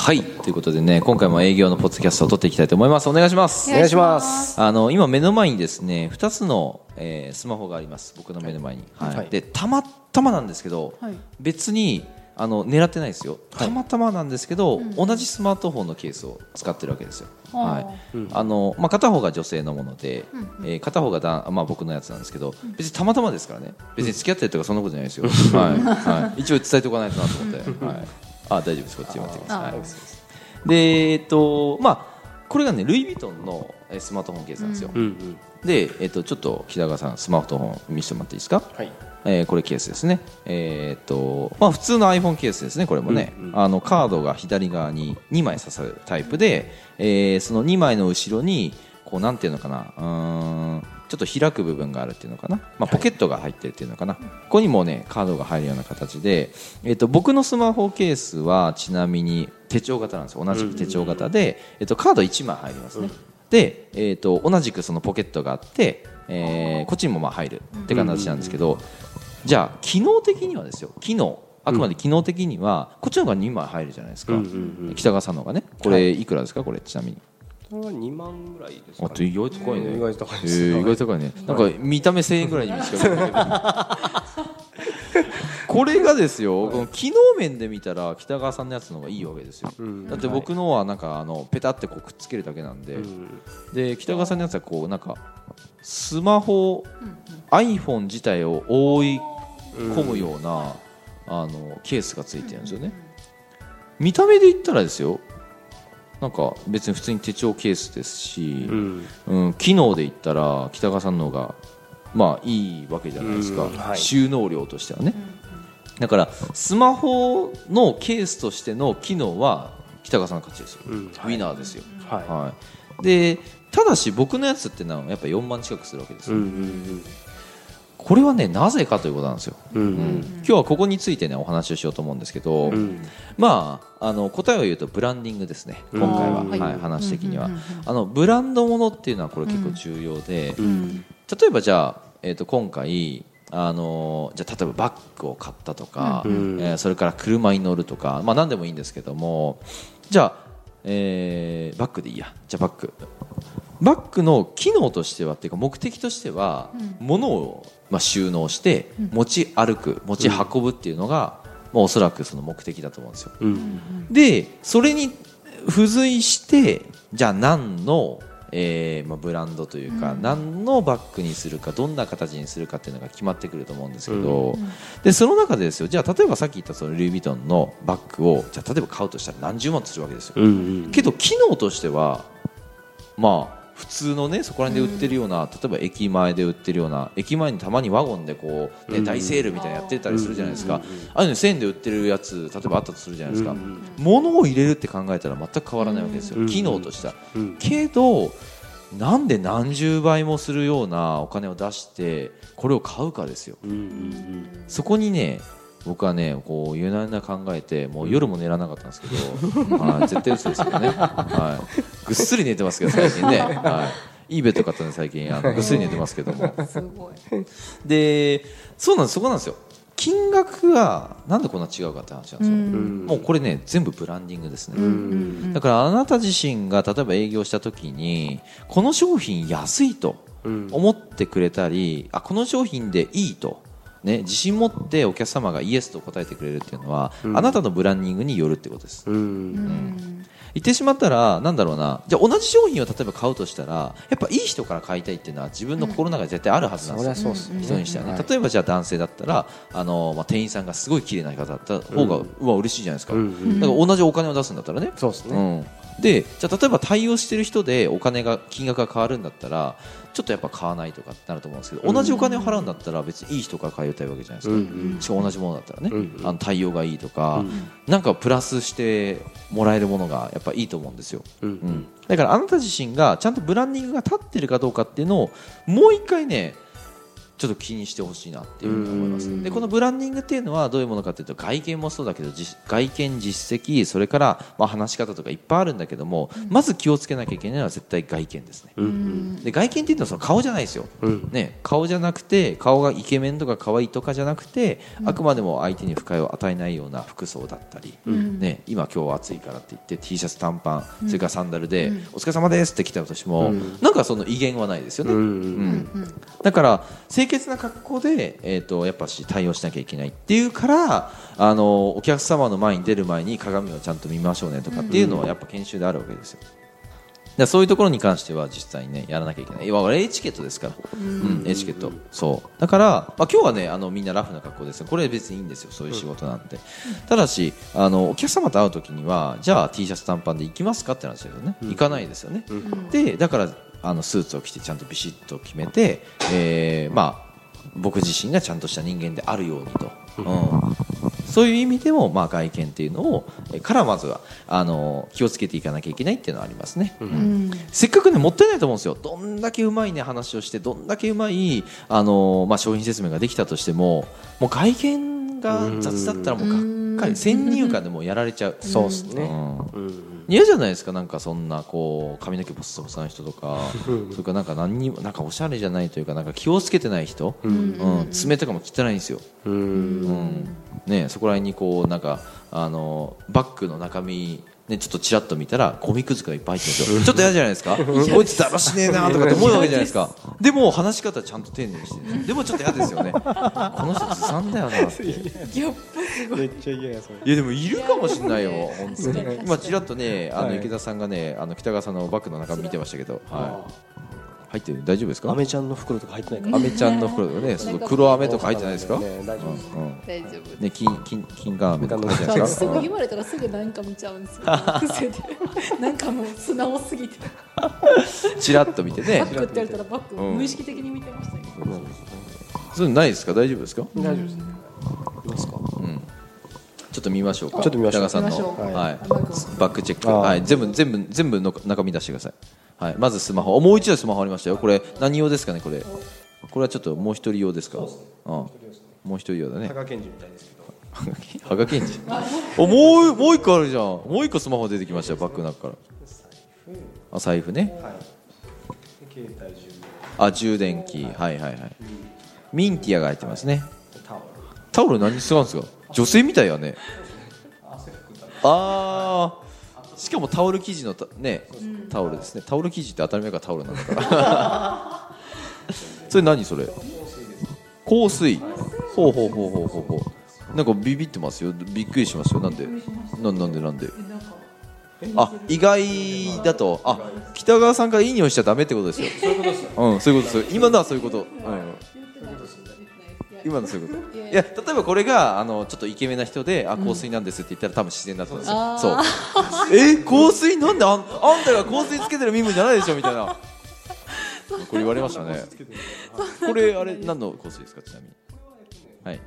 はい。ということでね今回も営業のポッドキャストを撮っていきたいと思います。お願いします。お願いします。あの今目の前にですね2つの、えースマホがあります。僕の目の前に、はい。はい。でたまたまなんですけど、はい。別にあの狙ってないですよ。たまたまなんですけど、同じスマートフォンのケースを使ってるわけですよ、はい。あのまあ、片方が女性のもので、えー片方がだ、まあ、僕のやつなんですけど別にたまたまですからね。別に付き合ってるとかそんなことじゃないですよ、はい。はい、一応伝えておかないとなと思って、はい、あ大丈夫です。こっち待ってください、あはい。でえっとまあこれがねルイ・ヴィトンのえースマートフォンケースなんですよ、うんうん。で、えっとちょっと北川さんスマートフォン見せてもらっていいですか、はい。えーこれケースですね。えっとまあ普通の iPhone ケースですねこれもね、あのカードが左側に2枚刺さるタイプで、えーその2枚の後ろにこうなんていうのかなうーんちょっと開く部分があるっていうのかな、まあ、ポケットが入ってるっていうのかな、ここにもねカードが入るような形で、えっと僕のスマホケースはちなみに手帳型なんですよ。同じく手帳型で、えっとカード1枚入りますね、で、えー、と同じくそのポケットがあって、えーこっちにもまあ入るって形なんですけど、じゃあ機能的にはですよ。機能。あくまで機能的には、こっちの方が2枚入るじゃないですか、うんうんうん。北川さんの方がね。これいくらですか？これちなみにこれは2万ぐらいですか、あと意外と高いね。意外と高いです。えー意外と高いね。なんか見た目1000円ぐらいにしか見えないけど これがですよこの機能面で見たら北川さんのやつの方がいいわけですよ、ん。だって僕のはなんかあのペタってこうくっつけるだけなんで、うん。で北川さんのやつはこうなんかスマホ、iPhone 自体を覆い込むような、あのケースがついてるんですよね、見た目で言ったらですよなんか別に普通に手帳ケースですし、うん。うん、機能で言ったら北川さんの方がまあいいわけじゃないですか、うんはい。収納量としてはね、だからスマホのケースとしての機能は北川さんの勝ちですよ、うん。ウィナーですよ、はい。はい、でただし僕のやつってのはやっぱ4万近くするわけですよ、うんうんこれはねなぜかということなんですよ、うん。ううん。ん今日はここについてねお話をしようと思うんですけど、うん。まああの答えを言うとブランディングですね今回は、うん。はいはい話的には、うんうんうんあのブランドものっていうのはこれ結構重要で、うん。例えばじゃあ、えー、と今回あのじゃあ例えばバッグを買ったとか、うん。えーそれから車に乗るとか、まあ、何でもいいんですけどもじゃあ、えーバッグでいいや。じゃあバッグバッグの機能としてはっていうか目的としては、物を、まあ、収納して持ち歩く持ち運ぶっていうのが、まあ、おそらくその目的だと思うんですよ。うん。でそれに付随してじゃあ何の、えーまあ、ブランドというか、何のバッグにするかどんな形にするかっていうのが決まってくると思うんですけど、でその中でですよじゃあ例えばさっき言ったそのルイ・ヴィトンのバッグをじゃあ例えば買うとしたら何十万とするわけですよ、うんうん。けど機能としてはまあ普通のねそこら辺で売ってるような、例えば駅前で売ってるような駅前にたまにワゴンでこう、ねうん。大セールみたいなのやってたりするじゃないですか、うんうんうんああいうの1000円で売ってるやつ例えばあったとするじゃないですか、うん物を入れるって考えたら全く変わらないわけですよ、うん機能としては、うんけどなんで何十倍もするようなお金を出してこれを買うかですよ。うんうん。そこにね僕はねこうゆなゆな考えてもう夜も寝らなかったんですけど、はい、絶対嘘ですけどね、はい、ぐっすり寝てますけど最近ね、はい、いいベッド買ったんで最近。あのぐっすり寝てますけども。すごい。でそうなんですそこなんですよ。金額がなんでこんな違うかって話なんですよ、うん。もうこれね全部ブランディングですね、うん。だからあなた自身が例えば営業した時にこの商品安いとうん。思ってくれたりあこの商品でいいと、ね、自信持ってお客様がイエスと答えてくれるっていうのは、うん。あなたのブランディングによるってことです。うん。うん。言ってしまったらなんだろうなじゃあ同じ商品を例えば買うとしたらやっぱいい人から買いたいっていうのは自分の心の中で絶対あるはずなんそですよ。うっすね。人にしてはね、はい。例えばじゃあ男性だったらあの、まあ、店員さんがすごい綺麗な方だった方が、うわ嬉しいじゃないですか、うんうん。だから同じお金を出すんだったらね。そうですね。うん、でじゃあ例えば対応してる人でお金が金額が変わるんだったらちょっとやっぱ買わないとかってなると思うんですけど、同じお金を払うんだったら別にいい人から買いたいわけじゃないですか、うんうん。しかも同じものだったらね、うんあの対応がいいとか、うん。なんかプラスしてもらえるものがやっぱいいと思うんですよ、うん。うん、だからあなた自身がちゃんとブランディングが立ってるかどうかっていうのをもう一回ねちょっと気にしてほしいなっていうふうに思います。でこのブランディングっていうのはどういうものかというと外見もそうだけど実外見実績それからまあ話し方とかいっぱいあるんだけども、まず気をつけなきゃいけないのは絶対外見ですね、で外見っていうのはその顔じゃないですよ、ね、顔じゃなくて顔がイケメンとか可愛いとかじゃなくて、あくまでも相手に不快を与えないような服装だったり、ね、今今日は暑いからって言って T シャツ短パン、それからサンダルで、お疲れ様ですって来たとしても、なんかその威厳はないですよね、うん。だから清潔な格好で、えー、とやっぱし対応しなきゃいけないっていうからあのお客様の前に出る前に鏡をちゃんと見ましょうねとかっていうのはやっぱ研修であるわけですよ。だそういうところに関しては実際にねやらなきゃいけない。いわエチケットですから。うん、エチケット。そう。だから、まあ、今日はね、あのみんなラフな格好ですよこれ別にいいんですよ。そういう仕事なんで。ただし、あのお客様と会うときには、じゃあ T シャツ短パンで行きますかって話ですよね。行かないですよね。で、だからあのスーツを着てちゃんとビシッと決めて、えー、まあ僕自身がちゃんとした人間であるようにと、うん、そういう意味でも、まあ、外見っていうのをえからまずはあの気をつけていかなきゃいけないっていうのはありますね、うん。せっかくねもったいないと思うんですよ。どんだけうまいね話をしてどんだけうまいあの、まあ、商品説明ができたとしてももう外見が雑だったらもうがっかり先入観でもうやられちゃう。そうですね、うん嫌じゃないですかなんかそんなこう髪の毛ボッサボサの人とか。それからなんか何にもなんかおしゃれじゃないというかなんか気をつけてない人、うん。爪とかも汚いんですよ、うん。ね、そこら辺にこうなんかあのバッグの中身ね、ちょっとちらっと見たらゴミくずがいっぱい入ってるんですよ。ちょっと嫌じゃないですか？こいつだらしねえなとかって思うわけじゃないですか。でも話し方ちゃんと丁寧にしてる。でもちょっと嫌ですよね。この人ずさんだよなって。い。めっちゃ嫌やそれ。いやでもいるかもしれないよ本当に。今ちらっとねあの池田さんがねあの北川さんのバッグの中見てましたけど。はい入ってる。大丈夫ですか？アメちゃんの袋とか入ってないかアメちゃんの袋とかねそう黒アメとか入ってないですか？ね大丈夫です。うん。うん大丈夫ね金金金眼飴とか入ってないですすかぐ言われたらすぐなんか見ちゃうんですよ。癖で。なんかもう素直すぎて。ちらっと見てね。バッグって言われたらバッグうん。無意識的に見てましたけど。そうないですか？大丈夫ですか？大丈夫ですいますか？うん。ちょっと見ましょうか。ちょっと見ましょう。はい。バックチェック。はい。全部全部全部の中身出してくださいはい。まずスマホ。おもう一度スマホありましたよ。これ何用ですかねこれ。これはちょっともう一人用ですか？うん。もう一人用だね。高賢治みたいですけど。羽賀健二おもうもう一個あるじゃん。もう一個スマホ出てきましたよバッグの中から。あ財布ね。はい。携帯充あ充電器。はいはいはい。ミンティアが入ってますね。タオル。タオル何に使うんですか？女性みたいやね。ああしかもタオル生地のたねタオルですね。タオル生地って当たり前がタオルなんだから。それ何それ？香水。ほうほうほうほうほうほう。なんかビビってますよ。びっくりしますよ。なんで？なんなんで？なんであ意外だと。あ北川さんからいい匂いしちゃダメってことですよ。そういうことですうんそういうことです今のはそういうこと、うん今のそういうこと？いや例えばこれがあのちょっとイケメンな人であ香水なんですって言ったら多分自然だったんですよ、そう。え香水なんであんあんたが香水つけてる身分じゃないでしょみたいな。これ言われましたね。これあれ何の香水ですかちなみに？はい。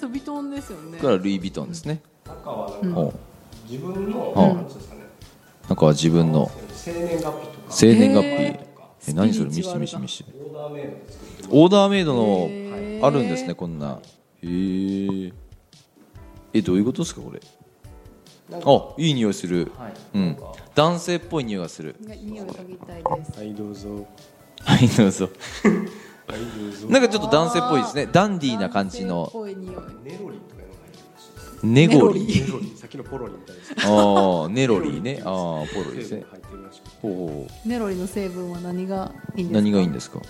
そうビトンですよね。これはルイ・ヴィトンですね、中はうんなん。か自分のうん。か自分の。生年月日とか。生年月日。へえ何それ？見スピリチュアルだして見して見してオーダーメイドで作ってるオーダーメイドのあるんですねこんな。へええどういうことですかこれ？あいい匂いする、はい。うん。男性っぽい匂いがする。匂い嗅ぎたいです。はいどうぞ。はいどうぞ。なんかちょっと男性っぽいですね。ダンディーな感じの。ネロリネゴリ。ネネロリ。さっきのポロリみたいです。ああネロリね。ああポロリですね。ほうほネロリの成分は何がいいんですか？う何がいいんですか？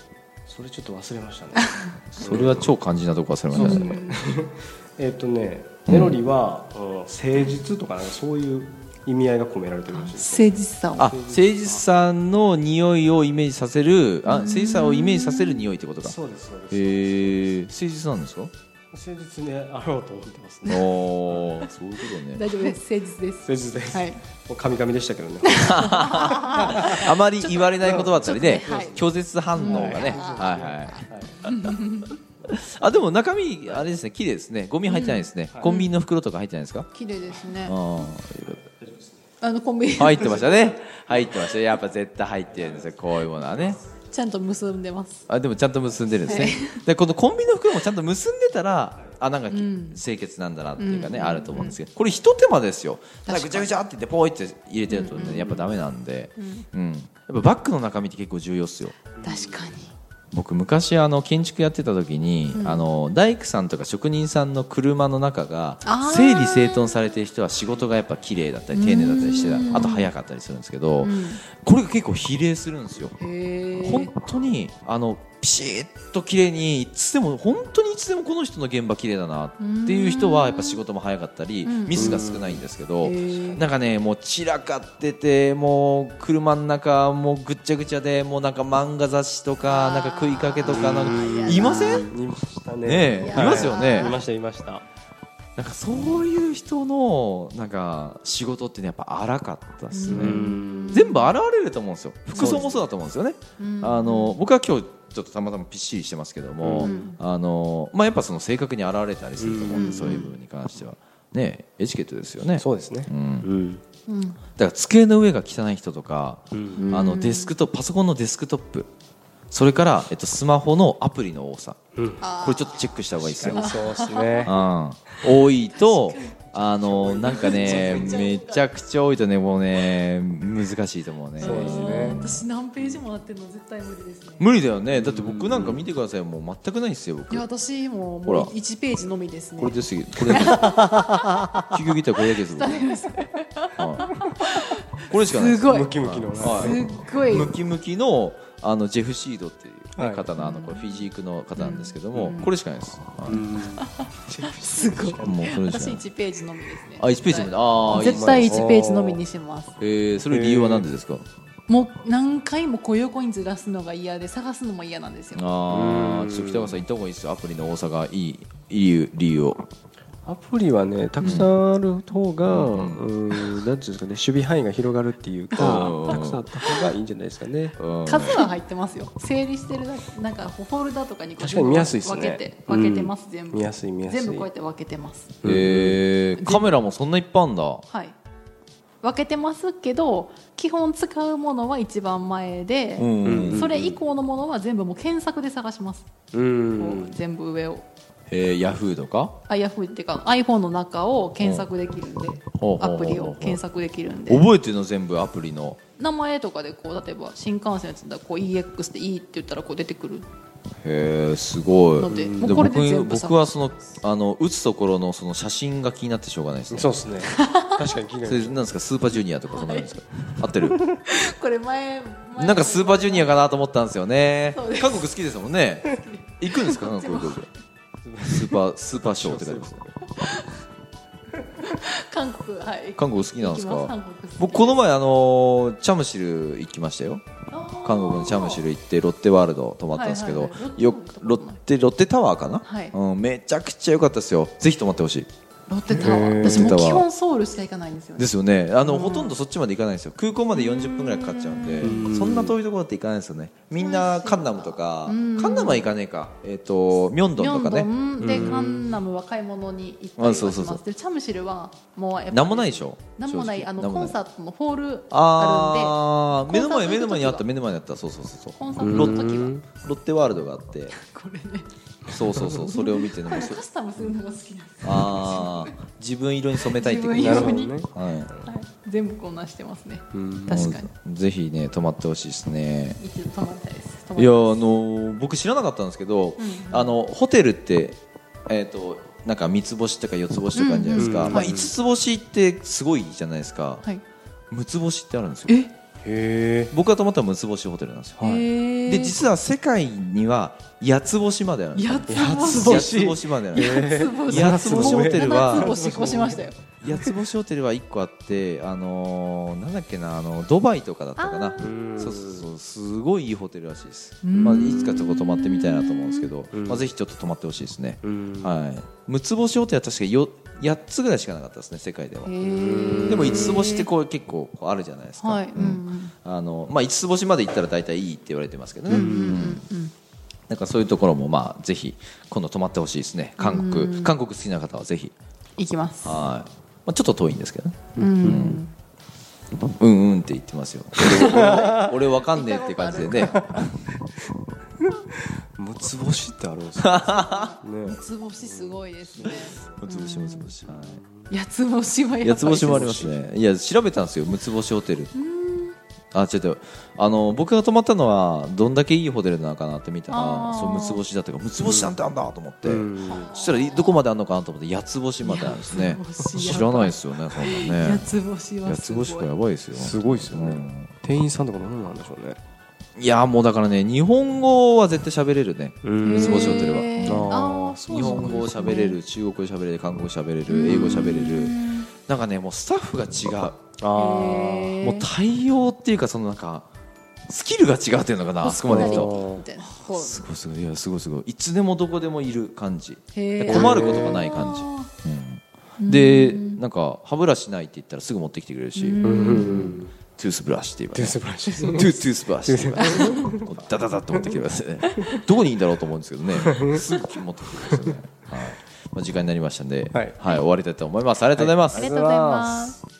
それちょっと忘れましたね。それは超肝心なとこ忘れましたね。えっとねネロリは、うん誠実とかなんかそういう意味合いが込められてるらしいです。誠実さを。あ誠実さんの匂いをイメージさせるあ誠実さをイメージさせる匂いってことか。そうですそうです、へえ誠実なんですか？誠実にあろうと思ってますね。そういうことね。大丈夫です。誠実です。誠実です、はい。もう神々でしたけどね。あまり言われない言葉だったりね拒絶反応がね。はい。はいあでも中身あれですね綺麗ですね。ゴミ入ってないですね。コンビニの袋とか入ってないですか？綺麗ですね。ああのコンビニあ入ってましたね。入ってました。やっぱ絶対入ってるんですよ。こういうものはねちゃんと結んでます。あでもちゃんと結んでるんですね、でこのコンビニの袋もちゃんと結んでたらあなんか清潔なんだなっていうかね、うん。あると思うんですけど。これ一手間ですよ。なんかぐちゃぐちゃって言ってポイって入れてるとね、やっぱダメなんで、うん。やっぱバッグの中身って結構重要っすよ。確かに僕昔あの建築やってた時に、あの大工さんとか職人さんの車の中が整理整頓されてる人は仕事がやっぱ綺麗だったり丁寧だったりしてあと早かったりするんですけど、これが結構比例するんですよ。本当にあのピシッと綺麗にいつでも本当にいつでもこの人の現場綺麗だなっていう人はやっぱ仕事も早かったりん。ミスが少ないんですけどなんかねもう散らかっててもう車の中もうぐっちゃぐちゃでもうなんか漫画雑誌とかなんか食いかけとかなんかうんいません？いましたね。いいますよね？いましたいました。なんかそういう人のなんか仕事ってねやっぱ荒かったですね。うん。全部現れると思うんですよ。服装もそうだと思うんですよね。あの僕は今日ちょっとたまたまぴっしりしてますけども、うん。あのまあ、やっぱその正確に現れたりすると思うんで、うん。そういう部分に関しては、ね、エチケットですよね。そうですね。うん、うん。うん。だから机の上が汚い人とか、うん。あのデスクトップパソコンのデスクトップそれから、えっと、スマホのアプリの多さ。うん。これちょっとチェックした方がいいですよ、そうですね。うん、多いとあのなんかねめちゃくちゃ多いとねもうね難しいと思うね。そうですね。私何ページもなってるの絶対無理ですね。無理だよね。だって僕なんか見てくださいもう全くないですよ僕。いや私もほら。もう1ページのみですね。これですこれだけ。救急ギターこれだけです これしかないですすごい。ムキムキのはいすっごい。ムキムキのあのジェフ・シードっていうね、はい方のあのこれフィジークの方なんですけども、うんこれしかないです、すごい。もうそれしか私ない。1ページのみですね。あ1ページまでああい。い絶対1ページのみにします。えー、それ理由は何でですか、もう何回もこう横にずらすのが嫌で探すのも嫌なんですよ。ああちょっと北川さん言った方がいいですよ。アプリの多さがいい理由理由をアプリはねたくさんある方が、うん、なんていうんですかね守備範囲が広がるっていうか、うん。たくさんあった方がいいんじゃないですかね。うん。数は入ってますよ。整理してるだけなんかフォルダとかにこう確かに見やすいっすね。分けて分けてます、全部。見やすい見やすい。全部こうやって分けてます。えー、カメラもそんないっぱいあんだ。はい。分けてますけど基本使うものは一番前で、うん。うん。それ以降のものは全部もう検索で探します、うこうん全部上をえー、ヤフーとか？あヤフーっていうか iPhone の中を検索できるんでアプリを検索できるんで。覚えてるの全部アプリの？名前とかでこう例えば新幹線やつだったらこう EX で E って言ったらこう出てくる。へえすごい。のでもでうこれで僕全部さ僕はそのあの打つところのその写真が気になってしょうがないですねそうですね。確かに気になる。それなんですか？スーパージュニアとかそんなんですか？合ってる？これ前前なんかスーパージュニアかなと思ったんですよね。そうです。韓国好きですもんね。行くんですか？韓国スーパースーパーショーって書いてます 韓国はい。韓国好きなんです行きます。韓か僕この前あのーチャムシル行きましたよ。韓国のチャムシル行ってロッテワールド泊まったんですけど、はいはいはいよロッテロッテタワーかな、はい。うん、めちゃくちゃ良かったですよ。ぜひ泊まってほしいロッテタワー。私も基本ソウルしか行かないんですよね。ですよね。あの、ほとんどそっちまで行かないんですよ。空港まで40分ぐらいかかっちゃうんで。うん。そんな遠いところって行かないですよね。みんなカンナムとか。カうん。ンナムは行かねえか。えっ、とミョンドンとかね。ミョンドン。でカンナムは買い物に行ったりはしあそうそうそう。ますでチャムシルはもうやっぱりなんもないでしょ。なんもない。あのコンサートのホールああー目の前目の前にあった目の前にあった。そうそうそうそう。コンサートの時は。ロッテワールドがあって。これね。そうそうそう。それを見てね。もうそカスタムするのが好きなんですああ自分色に染めたいってこと自なるね。はい。はい、全部こんなんしてますね。うん。確かに。ぜひね泊まってほしいですね。一度泊まりたいです。いやあの僕知らなかったんですけど、うんあのホテルってえっ、となんか三つ星とか四つ星とかあるじゃないですか、まあ、うんうん。はい五つ星ってすごいじゃないですか、はい。六つ星ってあるんですよ。え？へ僕が泊まったのは六つ星ホテルなんですよ、で実は世界には八つ星まであるん。ですよ八つ星。八つ星まで八つ星。ホテルは七つ星越しましたよ。八つ星ホテルは一個あってあのーなんだっけなあのドバイとかだったかな。そうそうそうすごいいいホテルらしいです、うん。まあ、いつかちょっと泊まってみたいなと思うんですけど、うん。まあ、ぜひちょっと泊まってほしいですね、うん。はい。六つ星ホテルは確かよ8つぐらいしかなかったですね世界では。でも五つ星ってこう結構こうあるじゃないですか、はい、ううん。ん。あのまあ、5つ星まで行ったら大体いいって言われてますけどね、うんうんうん。うんなんかそういうところもまあぜひ今度泊まってほしいですね。韓国、うん。韓国好きな方はぜひ。行きます。はい、まあ、ちょっと遠いんですけどね。うん。うん。うんって言ってますよ。俺 俺わかんねえって感じでね。六つ星ってあるんですか ね。三つ星すごいですね。むつ星むつ星はい八つ星はやっぱり八つ星もありますね。いや調べたんですよ。六つ星ホテルあ違うあの僕が泊まったのはどんだけいいホテルなのかなって見たらそう六つ星だったから六つ星なんてあんだと思って、うん。そしたらいどこまであんのかなと思って八つ星まであるんですね。知らないですよねそんなね。八つ星は八すごい。つ星がやばいですよ。すごいですよね、うん。店員さんとかどうなんでしょうね。いやもうだからね日本語は絶対喋れるね。うん。三つ星ホテルは。日本語を喋れる中国語喋れる韓国語喋れる英語喋れる。なんかねもうスタッフが違うあもう対応っていうかそのなんかスキルが違うっていうのかなあそこまで行くと。すごいすごい。いやすごいすごい。いつでもどこでもいる感じ、困ることがない感じ。うん、でなんか歯ブラシないって言ったらすぐ持ってきてくれるし、 toothbrush って言えば、toothbrush。トゥー toothbrush って言えばこうダダダッと持ってきてくれますね。どこにいるんだろうと思うんですけどね。すぐ持ってきてくれますよね、はい。まあ、時間になりましたんで、はい。終わりたいと思います。ありがとうございます、ありがとうございます